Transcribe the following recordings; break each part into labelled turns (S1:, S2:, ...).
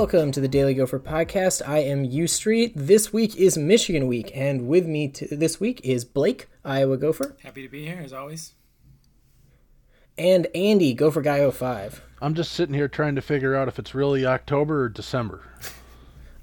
S1: Hello and welcome to the Daily Gopher podcast. I am U Street. This week is Michigan week, and with me t- this week is Blake, Iowa Gopher,
S2: Happy to be here as always.
S1: and Andy, Gopher Guy 05.
S3: I'm just sitting here trying to figure out if it's really October or December.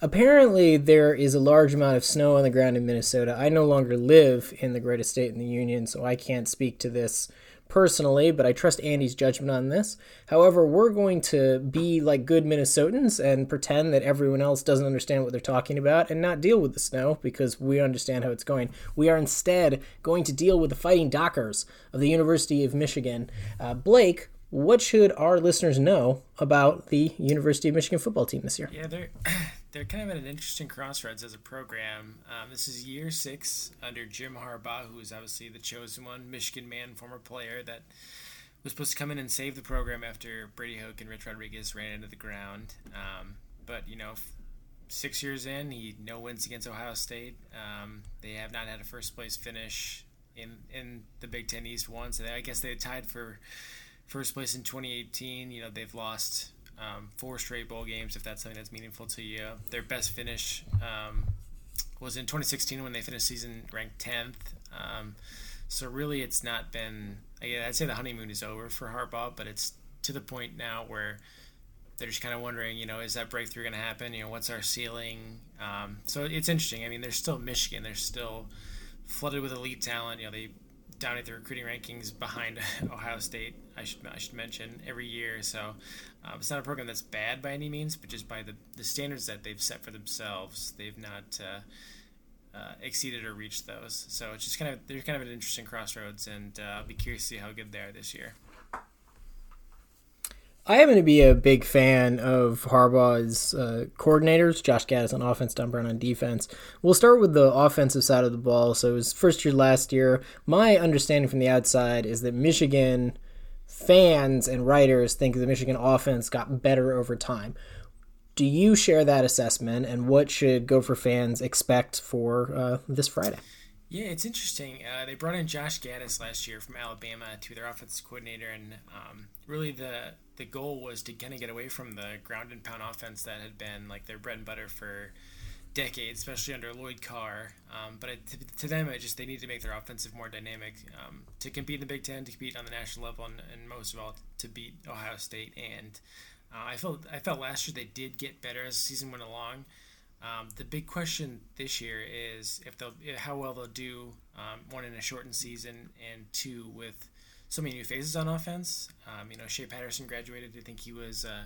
S1: Apparently, there is a large amount of snow on the ground in Minnesota. I no longer live in the greatest state in the Union, so I can't speak to this personally, but I trust Andy's judgment on this. However, we're going to be like good Minnesotans and pretend that everyone else doesn't understand what they're talking about and not deal with the snow because we understand how it's going. We are instead going to deal with the Fighting Dockers of the University of Michigan. Uh, Blake, what should our listeners know about the University of Michigan football team this year?
S2: Yeah, they're they're kind of at an interesting crossroads as a program. Um, this is year six under Jim Harbaugh, who is obviously the chosen one, Michigan man, former player that was supposed to come in and save the program after Brady Hoke and Rich Rodriguez ran into the ground. Um, but you know, six years in, he no wins against Ohio State. Um, they have not had a first place finish in in the Big Ten East once. I guess they tied for first place in 2018. You know, they've lost um, four straight bowl games, if that's something that's meaningful to you. Their best finish um, was in 2016 when they finished season ranked 10th. Um, so really, it's not been. I'd say the honeymoon is over for Harbaugh, but it's to the point now where they're just kind of wondering, you know, is that breakthrough going to happen? You know, what's our ceiling? Um, so it's interesting. I mean, they're still Michigan. They're still flooded with elite talent. You know, they down at the recruiting rankings behind Ohio State. I should I should mention every year. So um, it's not a program that's bad by any means, but just by the the standards that they've set for themselves, they've not. Uh, uh, exceeded or reached those, so it's just kind of they're kind of an interesting crossroads, and uh, I'll be curious to see how good they are this year.
S1: I happen to be a big fan of Harbaugh's uh, coordinators, Josh Gattis on offense, Don Brown on defense. We'll start with the offensive side of the ball. So, his first year last year, my understanding from the outside is that Michigan fans and writers think the Michigan offense got better over time. Do you share that assessment, and what should Gopher fans expect for uh, this Friday?
S2: Yeah, it's interesting. Uh, they brought in Josh Gattis last year from Alabama to their offensive coordinator, and um, really the the goal was to kind of get away from the ground and pound offense that had been like their bread and butter for decades, especially under Lloyd Carr. Um, but it, to, to, them, it just they need to make their offensive more dynamic um, to compete in the Big Ten, to compete on the national level, and, and most of all to beat Ohio State. And uh, I felt I felt last year they did get better as the season went along. Um, the big question this year is if they'll how well they'll do um, one in a shortened season and two with so many new faces on offense. Um, you know, Shea Patterson graduated. I think he was uh,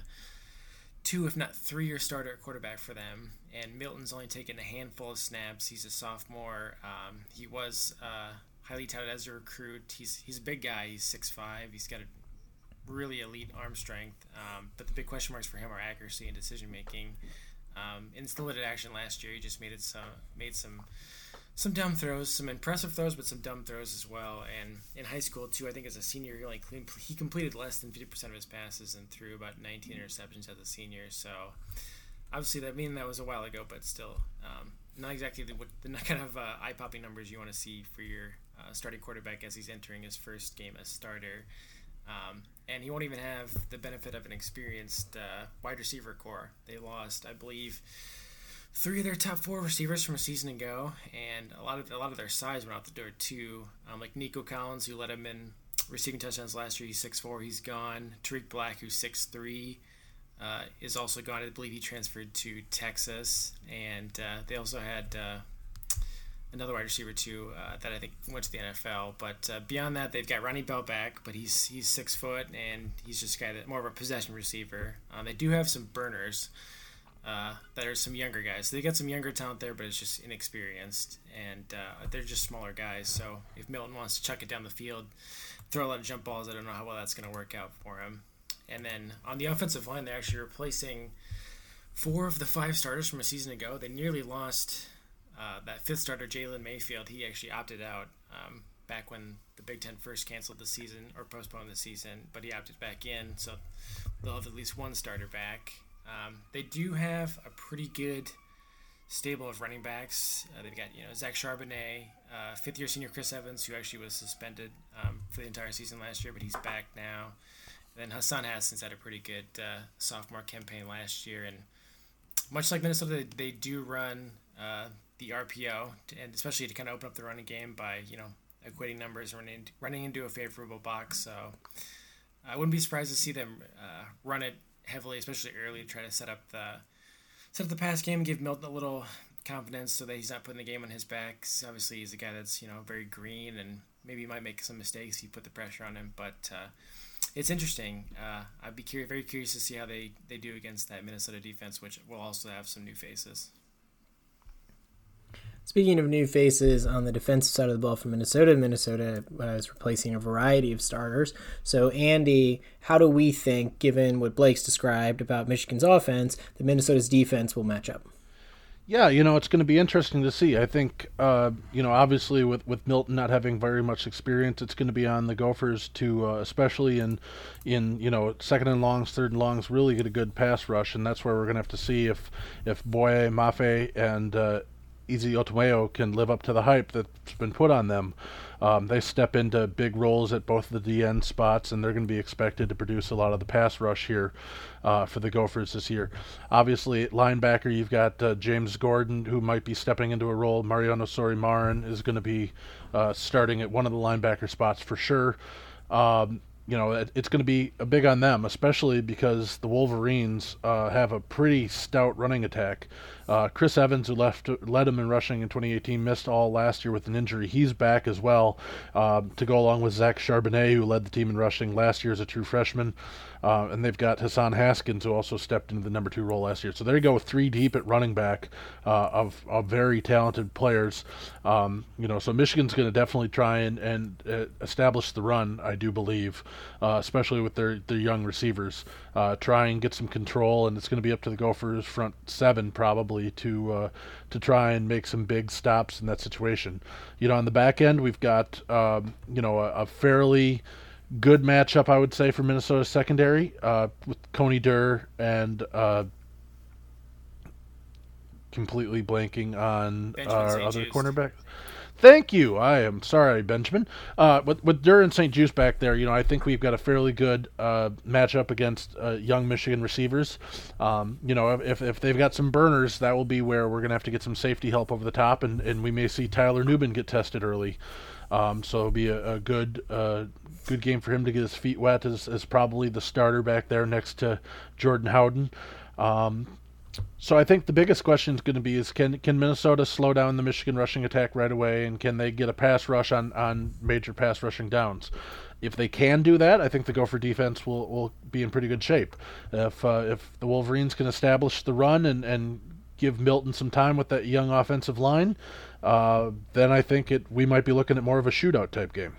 S2: two, if not three-year starter at quarterback for them. And Milton's only taken a handful of snaps. He's a sophomore. Um, he was uh, highly touted as a recruit. He's he's a big guy. He's six five. He's got a really elite arm strength. Um, but the big question marks for him are accuracy and decision making. Um, in at action last year, he just made it some made some some dumb throws, some impressive throws, but some dumb throws as well. And in high school too, I think as a senior, he only clean, he completed less than fifty percent of his passes and threw about nineteen interceptions as a senior. So obviously, that I mean that was a while ago, but still um, not exactly the, the kind of uh, eye popping numbers you want to see for your uh, starting quarterback as he's entering his first game as starter. Um, and he won't even have the benefit of an experienced uh, wide receiver core. They lost, I believe, three of their top four receivers from a season ago, and a lot of a lot of their size went out the door too. Um, like Nico Collins, who led him in receiving touchdowns last year, he's six four, he's gone. Tarik Black, who's six three, uh, is also gone. I believe he transferred to Texas, and uh, they also had uh, another wide receiver too uh, that I think went to the NFL. But uh, beyond that, they've got Ronnie Bell back, but he's he's six foot and he's just kind of more of a possession receiver. Um, they do have some burners uh, that are some younger guys. So they got some younger talent there, but it's just inexperienced and uh, they're just smaller guys. So if Milton wants to chuck it down the field, throw a lot of jump balls, I don't know how well that's going to work out for him. And then on the offensive line, they're actually replacing four of the five starters from a season ago. They nearly lost uh, that fifth starter, Jalen Mayfield, he actually opted out um, back when the Big Ten first canceled the season or postponed the season, but he opted back in, so they'll have at least one starter back. Um, they do have a pretty good stable of running backs. Uh, they've got you know Zach Charbonnet, uh, fifth-year senior Chris Evans, who actually was suspended um, for the entire season last year, but he's back now. Then Hassan Haskins had a pretty good uh, sophomore campaign last year, and much like Minnesota, they, they do run uh, the RPO, to, and especially to kind of open up the running game by you know equating numbers, running running into a favorable box. So I wouldn't be surprised to see them uh, run it heavily, especially early, to try to set up the set up the pass game, give Milton a little confidence so that he's not putting the game on his back. Obviously, he's a guy that's you know very green and maybe he might make some mistakes. He put the pressure on him, but uh, it's interesting. Uh, I'd be curious, very curious to see how they, they do against that Minnesota defense, which will also have some new faces.
S1: Speaking of new faces on the defensive side of the ball for Minnesota, Minnesota uh, is replacing a variety of starters. So, Andy, how do we think, given what Blake's described about Michigan's offense, that Minnesota's defense will match up?
S3: Yeah, you know, it's going to be interesting to see. I think, uh, you know, obviously with, with Milton not having very much experience, it's going to be on the Gophers to, uh, especially in, in you know, second and longs, third and longs, really get a good pass rush, and that's where we're going to have to see if if Boye, Mafe, and uh, Izzy Otomewo can live up to the hype that's been put on them. Um, they step into big roles at both the DN spots, and they're going to be expected to produce a lot of the pass rush here uh, for the Gophers this year. Obviously, linebacker, you've got uh, James Gordon, who might be stepping into a role. Mariano Sori-Marin is going to be uh, starting at one of the linebacker spots for sure. Um, you know, it, it's going to be a big on them, especially because the Wolverines uh, have a pretty stout running attack. Uh, Chris Evans, who left led him in rushing in 2018, missed all last year with an injury. He's back as well uh, to go along with Zach Charbonnet, who led the team in rushing last year as a true freshman. Uh, and they've got Hassan Haskins, who also stepped into the number two role last year. So there you go three deep at running back uh, of, of very talented players. Um, you know, so Michigan's going to definitely try and, and uh, establish the run, I do believe, uh, especially with their, their young receivers. Uh, try and get some control, and it's going to be up to the Gophers front seven probably to uh, to try and make some big stops in that situation. You know, on the back end, we've got um, you know a, a fairly good matchup, I would say, for Minnesota secondary uh, with Coney Durr and uh, completely blanking on Benjamin our St. other cornerback. Thank you. I am sorry, Benjamin. Uh, with with Durr and St. Juste back there, you know, I think we've got a fairly good uh, matchup against uh, young Michigan receivers. Um, you know, if, if they've got some burners, that will be where we're going to have to get some safety help over the top, and, and we may see Tyler Nubin get tested early. Um, so it'll be a, a good uh, good game for him to get his feet wet as, as probably the starter back there next to Jordan Howden. Um, so I think the biggest question is going to be is can can Minnesota slow down the Michigan rushing attack right away and can they get a pass rush on, on major pass rushing downs? If they can do that, I think the Gopher defense will, will be in pretty good shape. If uh, if the Wolverines can establish the run and, and give Milton some time with that young offensive line, uh, then I think it we might be looking at more of a shootout type game.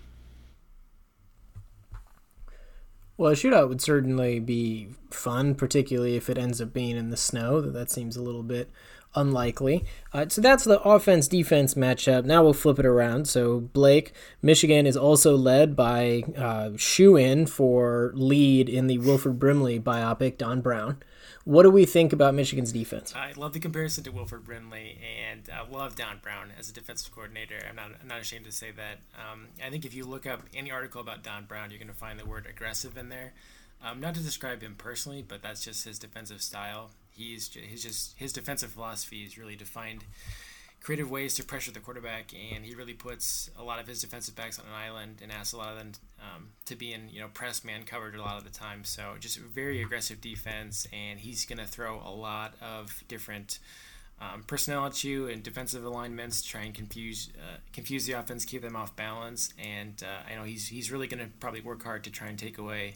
S1: Well, a shootout would certainly be fun, particularly if it ends up being in the snow. That seems a little bit unlikely. Uh, so that's the offense defense matchup. Now we'll flip it around. So Blake, Michigan is also led by uh, shoe in for lead in the Wilford Brimley biopic, Don Brown. What do we think about Michigan's defense?
S2: I love the comparison to Wilford Brimley, and I love Don Brown as a defensive coordinator. I'm not, I'm not ashamed to say that. Um, I think if you look up any article about Don Brown, you're going to find the word aggressive in there. Um, not to describe him personally, but that's just his defensive style. He's just, he's just his defensive philosophy is really defined creative ways to pressure the quarterback, and he really puts a lot of his defensive backs on an island and asks a lot of them um, to be in you know press man coverage a lot of the time. So just very aggressive defense, and he's going to throw a lot of different. Um, personnel at you and defensive alignments to try and confuse uh, confuse the offense, keep them off balance, and uh, I know he's he's really going to probably work hard to try and take away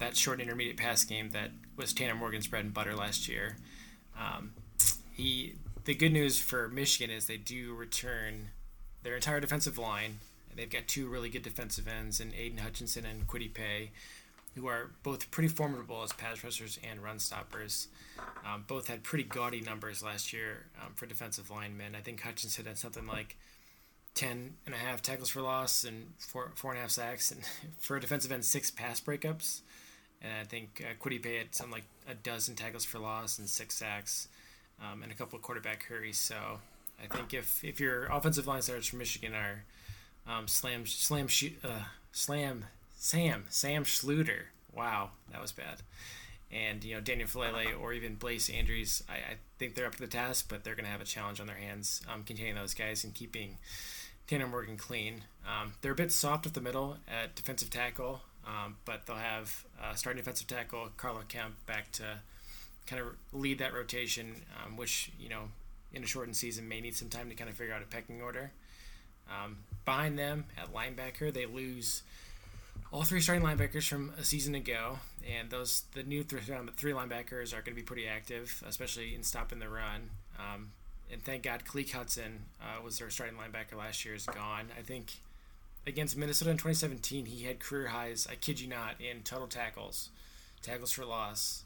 S2: that short intermediate pass game that was Tanner Morgan's bread and butter last year. Um, he the good news for Michigan is they do return their entire defensive line. They've got two really good defensive ends in Aidan Hutchinson and Kwity Paye, who are both pretty formidable as pass rushers and run stoppers. Um, both had pretty gaudy numbers last year um, for defensive linemen. I think Hutchinson had something like 10 and a half tackles for loss and four, four and a half sacks. And for a defensive end, six pass breakups. And I think uh, Kwity Paye had something like a dozen tackles for loss and six sacks um, and a couple of quarterback hurries. So I think if if your offensive line starters from Michigan are um, Slam Slam uh, Slam Sam Sam Schlueter, wow, that was bad. And you know Daniel Faalele or even Blaise Andries, I, I, think they're up to the task, but they're going to have a challenge on their hands um, containing those guys and keeping Tanner Morgan clean. Um, they're a bit soft at the middle at defensive tackle, um, but they'll have uh, starting defensive tackle Carlo Kemp back to kind of lead that rotation, um, which you know in a shortened season may need some time to kind of figure out a pecking order. Um, behind them at linebacker, they lose all three starting linebackers from a season ago, and those the new three, three linebackers are going to be pretty active, especially in stopping the run. Um, and thank God, Khaleke Hudson uh, was their starting linebacker last year is gone. I think against Minnesota in 2017, he had career highs. I kid you not, in total tackles, tackles for loss,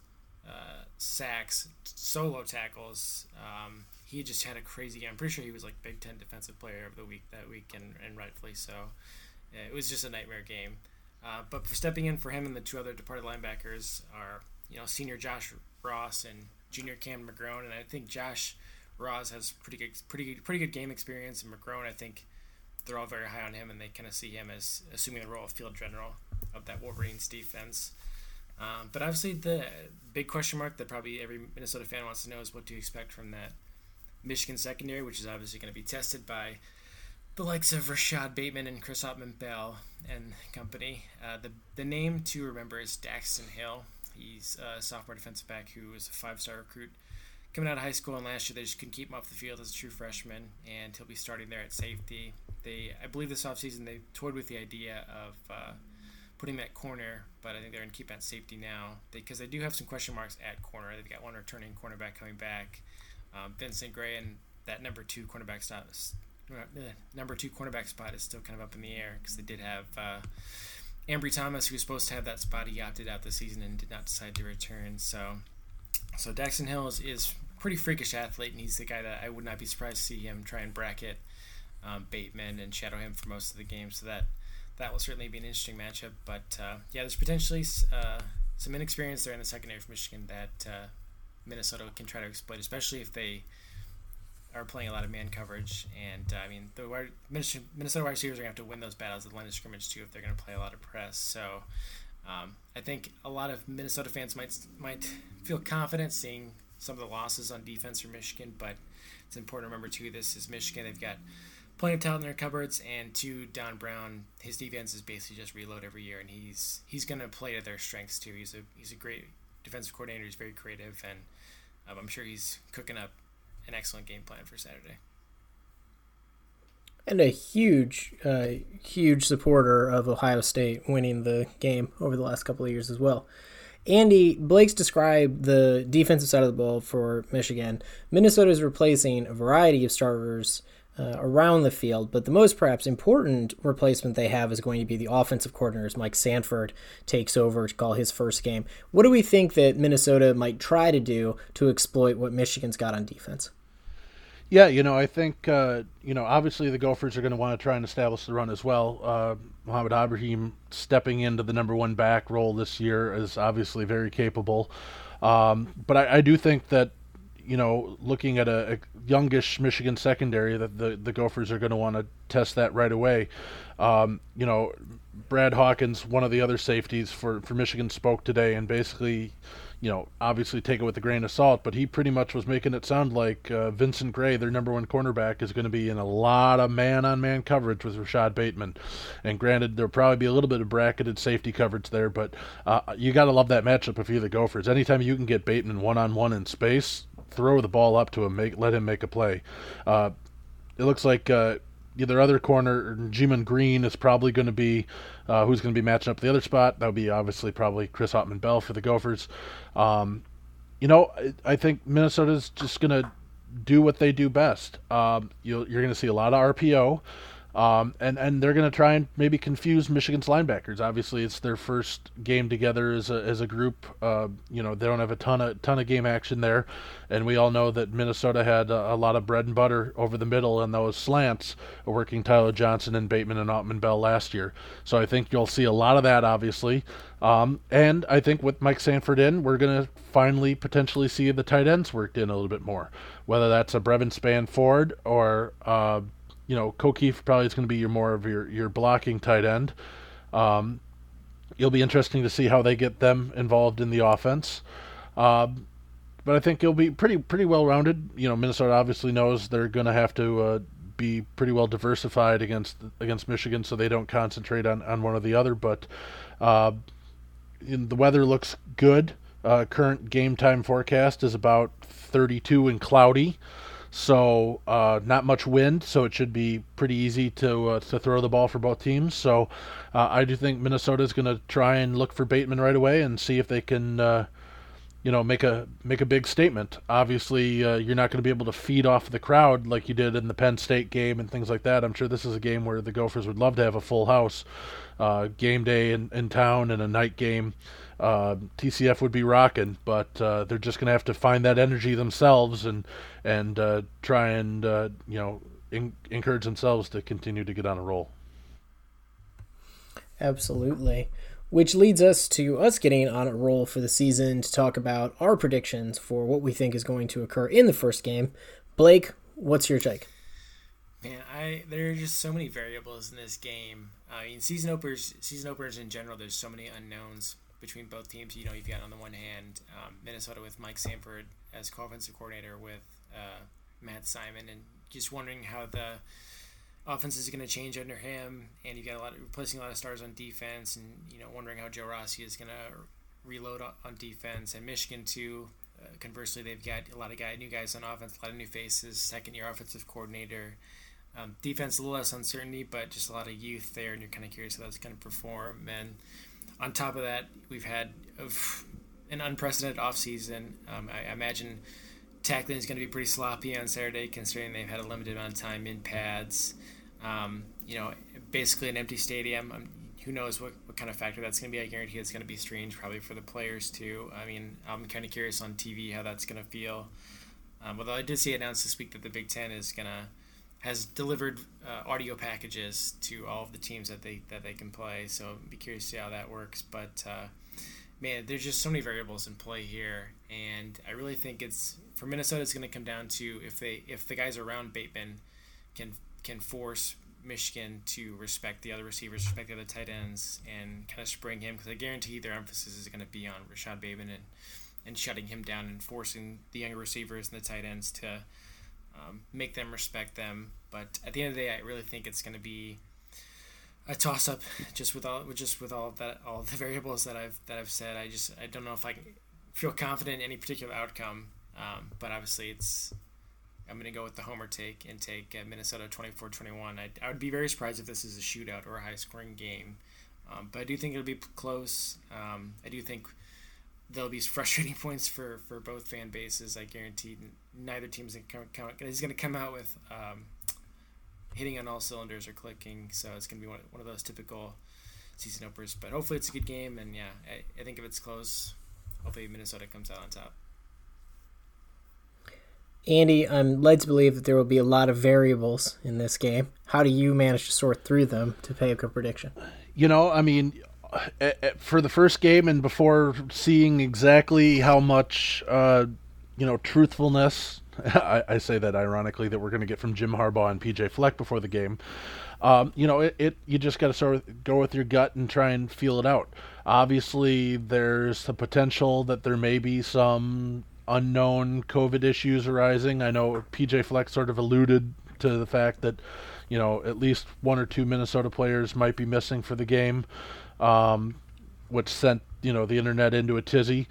S2: uh, sacks, solo tackles. Um, he just had a crazy game. I'm pretty sure he was like Big Ten Defensive Player of the Week that week, and, and rightfully so. It was just a nightmare game. Uh, but for stepping in for him and the two other departed linebackers are, you know, senior Josh Ross and junior Cam McGrone, and I think Josh Ross has pretty good, pretty pretty good game experience, and McGrone, I think they're all very high on him, and they kind of see him as assuming the role of field general of that Wolverines defense. Um, but obviously, the big question mark that probably every Minnesota fan wants to know is what do you expect from that Michigan secondary, which is obviously going to be tested by the likes of Rashad Bateman and Chris Autman-Bell and company. Uh, the the name to remember is Daxton Hill. He's a sophomore defensive back who was a five star recruit coming out of high school, and last year they just couldn't keep him off the field as a true freshman, and he'll be starting there at safety. They, I believe, this offseason they toyed with the idea of uh, putting that corner, but I think they're going to keep him at safety now because they, they, do have some question marks at corner. They've got one returning cornerback coming back, um, Vincent Gray, and that number two cornerback spot, uh, number two cornerback spot is still kind of up in the air because they did have. Uh, Ambry Thomas, who was supposed to have that spot, he opted out this season and did not decide to return. So, so Daxton Hill is, is pretty freakish athlete, and he's the guy that I would not be surprised to see him try and bracket um, Bateman and shadow him for most of the game. So that that will certainly be an interesting matchup. But uh, yeah, there's potentially uh, some inexperience there in the secondary for Michigan that uh, Minnesota can try to exploit, especially if they are playing a lot of man coverage. And uh, I mean, the Minnesota wide receivers are going to have to win those battles at the line of scrimmage too if they're going to play a lot of press. So. Um, I think a lot of Minnesota fans might might feel confident seeing some of the losses on defense for Michigan, but it's important to remember too. This is Michigan; they've got plenty of talent in their cupboards, and to Don Brown, his defense is basically just reload every year, and he's he's going to play to their strengths too. He's a he's a great defensive coordinator. He's very creative, and um, I'm sure he's cooking up an excellent game plan for Saturday.
S1: And a huge, uh, huge supporter of Ohio State winning the game over the last couple of years as well. Andy, Blake's described the defensive side of the ball for Michigan. Minnesota is replacing a variety of starters uh, around the field, but the most perhaps important replacement they have is going to be the offensive coordinator as Mike Sanford takes over to call his first game. What do we think that Minnesota might try to do to exploit what Michigan's got on defense?
S3: Yeah, you know, I think uh, you know obviously the Gophers are going to want to try and establish the run as well. Uh, Mohamed Ibrahim stepping into the number one back role this year is obviously very capable, um, but I, I, do think that you know looking at a, a youngish Michigan secondary that the the Gophers are going to want to test that right away. Um, you know, Brad Hawkins, one of the other safeties for for Michigan, spoke today and basically you know, obviously take it with a grain of salt, but he pretty much was making it sound like uh, Vincent Gray, their number one cornerback, is going to be in a lot of man on man coverage with Rashad Bateman. And granted, there'll probably be a little bit of bracketed safety coverage there, but uh, you got to love that matchup if you're the Gophers. Anytime you can get Bateman one on one in space, throw the ball up to him, make let him make a play. Uh, it looks like uh, their other corner, Gemon Green, is probably going to be uh, who's going to be matching up the other spot. That would be obviously probably Chris Autman-Bell for the Gophers. Um, you know, I, I think Minnesota's just going to do what they do best. Um, you are going to see a lot of RPO. Um, and and they're going to try and maybe confuse Michigan's linebackers. Obviously, it's their first game together as a as a group. Uh, you know, they don't have a ton of ton of game action there, and we all know that Minnesota had a, a lot of bread and butter over the middle and those slants, working Tyler Johnson and Bateman and Autman-Bell last year. So I think you'll see a lot of that, obviously. Um, and I think with Mike Sanford in, we're going to finally potentially see the tight ends worked in a little bit more, whether that's a Brevyn Spann-Ford or uh, you know, Ko Kieft probably is going to be your more of your your blocking tight end. Um, It'll be interesting to see how they get them involved in the offense. Um, but I think it'll be pretty pretty well rounded. You know, Minnesota obviously knows they're going to have to uh, be pretty well diversified against against Michigan, so they don't concentrate on, on one or the other. But uh, the weather looks good. Uh, current game time forecast is about 32 and cloudy, so uh, not much wind. So it should be pretty easy to uh, to throw the ball for both teams. So uh, I do think Minnesota is going to try and look for Bateman right away and see if they can uh, you know make a make a big statement. Obviously, uh, you're not going to be able to feed off the crowd like you did in the Penn State game and things like that. I'm sure this is a game where the Gophers would love to have a full house, uh, game day in, in town and a night game. Uh, TCF would be rocking, but uh, they're just going to have to find that energy themselves and and uh, try and uh, you know in, encourage themselves to continue to get on a roll.
S1: Absolutely which leads us to us getting on a roll for the season to talk about our predictions for what we think is going to occur in the first game. Blake, what's your take?
S2: Man, I there are just so many variables in this game. I mean, season openers, season openers in general, there's so many unknowns between both teams. You know, you've got on the one hand um, Minnesota with Mike Sanford as co-offensive coordinator with uh, Matt Simon, and just wondering how the offense is going to change under him, and you've got a lot of replacing a lot of stars on defense, and you know wondering how Joe Rossi is going to reload on defense, and Michigan too. Uh, conversely, they've got a lot of guy, new guys on offense, a lot of new faces, second year offensive coordinator. Um, defense a little less uncertainty, but just a lot of youth there, and you're kind of curious how that's going to perform. And on top of that, we've had an unprecedented offseason. Um, I, I imagine tackling is going to be pretty sloppy on Saturday, considering they've had a limited amount of time in pads. Um, you know, basically an empty stadium. Um, who knows what, what kind of factor that's going to be? I guarantee it's going to be strange, probably for the players too. I mean, I'm kind of curious on TV how that's going to feel. Um, although I did see announced this week that the Big Ten is going to has delivered uh, audio packages to all of the teams that they that they can play. So be curious to see how that works. But uh, man, there's just so many variables in play here, and I really think it's for Minnesota. It's going to come down to if they if the guys around Bateman can can force Michigan to respect the other receivers, respect the other tight ends, and kind of spring him because I guarantee their emphasis is going to be on Rashad Bateman and and shutting him down and forcing the younger receivers and the tight ends to um, make them respect them. But at the end of the day, I really think it's going to be a toss up just with all just with all that all the variables that I've that I've said. I just I don't know if I feel confident in any particular outcome. Um, but obviously, it's I'm going to go with the homer take and take uh, Minnesota 24 21. I, I would be very surprised if this is a shootout or a high scoring game. Um, but I do think it'll be close. Um, I do think there'll be frustrating points for, for both fan bases. I guarantee neither team's going to is going to come out with um, hitting on all cylinders or clicking. So it's going to be one, one of those typical season openers. But hopefully it's a good game. And yeah, I, I think if it's close, hopefully Minnesota comes out on top.
S1: Andy, I'm led to believe that there will be a lot of variables in this game. How do you manage to sort through them to make a prediction?
S3: You know, I mean, for the first game and before seeing exactly how much, uh, you know, truthfulness, I, I, say that ironically, that we're going to get from Jim Harbaugh and PJ Fleck before the game. Um, you know, it, it you just got to sort of go with your gut and try and feel it out. Obviously, there's the potential that there may be some unknown COVID issues arising. I know PJ Fleck sort of alluded to the fact that, you know, at least one or two Minnesota players might be missing for the game, um, which sent, you know, the internet into a tizzy.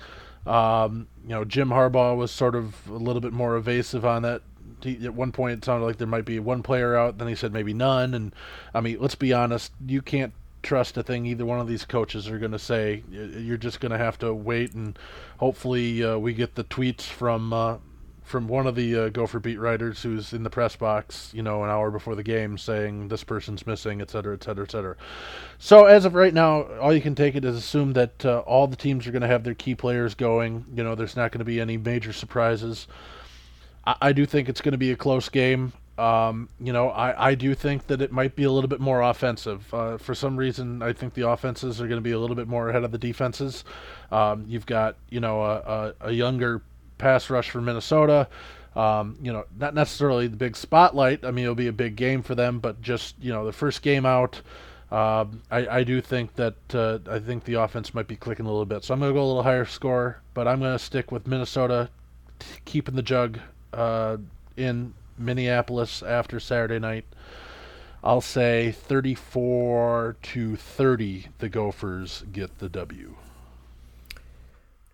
S3: Um, you know, Jim Harbaugh was sort of a little bit more evasive on that. He, at one point, it sounded like there might be one player out. Then he said maybe none. And I mean, let's be honest, you can't trust a thing either one of these coaches are going to say. You're just going to have to wait, and hopefully uh, we get the tweets from uh, from one of the uh, Gopher beat writers who's in the press box, you know, an hour before the game, saying this person's missing, et cetera, et cetera, et cetera. So as of right now, all you can take it is assume that uh, all the teams are going to have their key players going. You know, there's not going to be any major surprises. I, I do think it's going to be a close game. Um, you know, I, I do think that it might be a little bit more offensive. Uh, for some reason, I think the offenses are going to be a little bit more ahead of the defenses. Um, you've got, you know, a, a, a younger pass rush for Minnesota. Um, you know, not necessarily the big spotlight. I mean, it'll be a big game for them, but just, you know, the first game out, Um, I, I do think that uh, I think the offense might be clicking a little bit, so I'm going to go a little higher score, but I'm going to stick with Minnesota t- keeping the jug uh, in Minneapolis after Saturday night. I'll say 34 to 30. The Gophers get the W.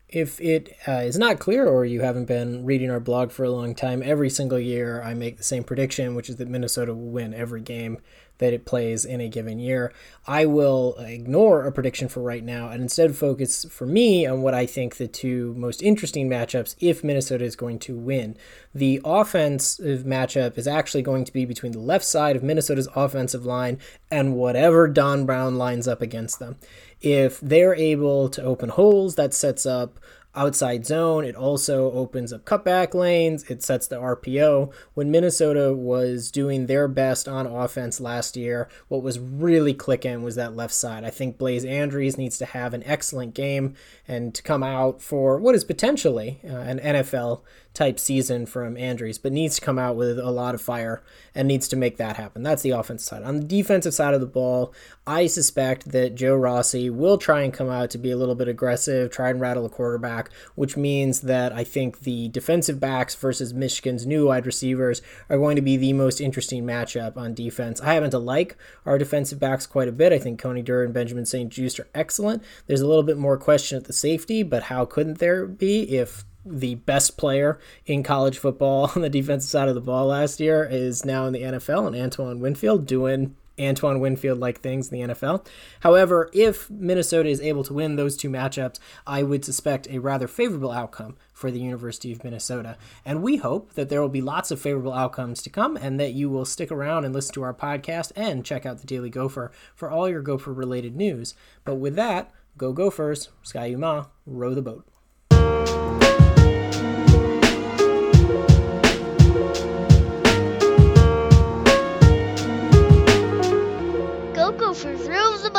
S1: If it uh, is not clear or you haven't been reading our blog for a long time, every single year I make the same prediction, which is that Minnesota will win every game that it plays in a given year. I will ignore a prediction for right now and instead focus for me on what I think the two most interesting matchups if Minnesota is going to win. The offensive matchup is actually going to be between the left side of Minnesota's offensive line and whatever Don Brown lines up against them. If they're able to open holes, that sets up outside zone. It also opens up cutback lanes. It sets the RPO. When Minnesota was doing their best on offense last year, what was really clicking was that left side. I think Blaise Andries needs to have an excellent game and to come out for what is potentially uh, an NFL type season from Andries, but needs to come out with a lot of fire and needs to make that happen. That's the offensive side. On the defensive side of the ball, I suspect that Joe Rossi will try and come out to be a little bit aggressive, try and rattle a quarterback, which means that I think the defensive backs versus Michigan's new wide receivers are going to be the most interesting matchup on defense. I happen to like our defensive backs quite a bit. I think Coney Durr and Benjamin St. Juste are excellent. There's a little bit more question at the safety, but how couldn't there be if the best player in college football on the defensive side of the ball last year is now in the NFL and Antoine Winfield doing Antoine Winfield like things in the NFL. However, if Minnesota is able to win those two matchups, I would suspect a rather favorable outcome for the University of Minnesota. And we hope that there will be lots of favorable outcomes to come and that you will stick around and listen to our podcast and check out the Daily Gopher for all your Gopher related news. But with that, go Gophers, Ski-U-Mah, row the boat.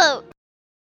S1: boat.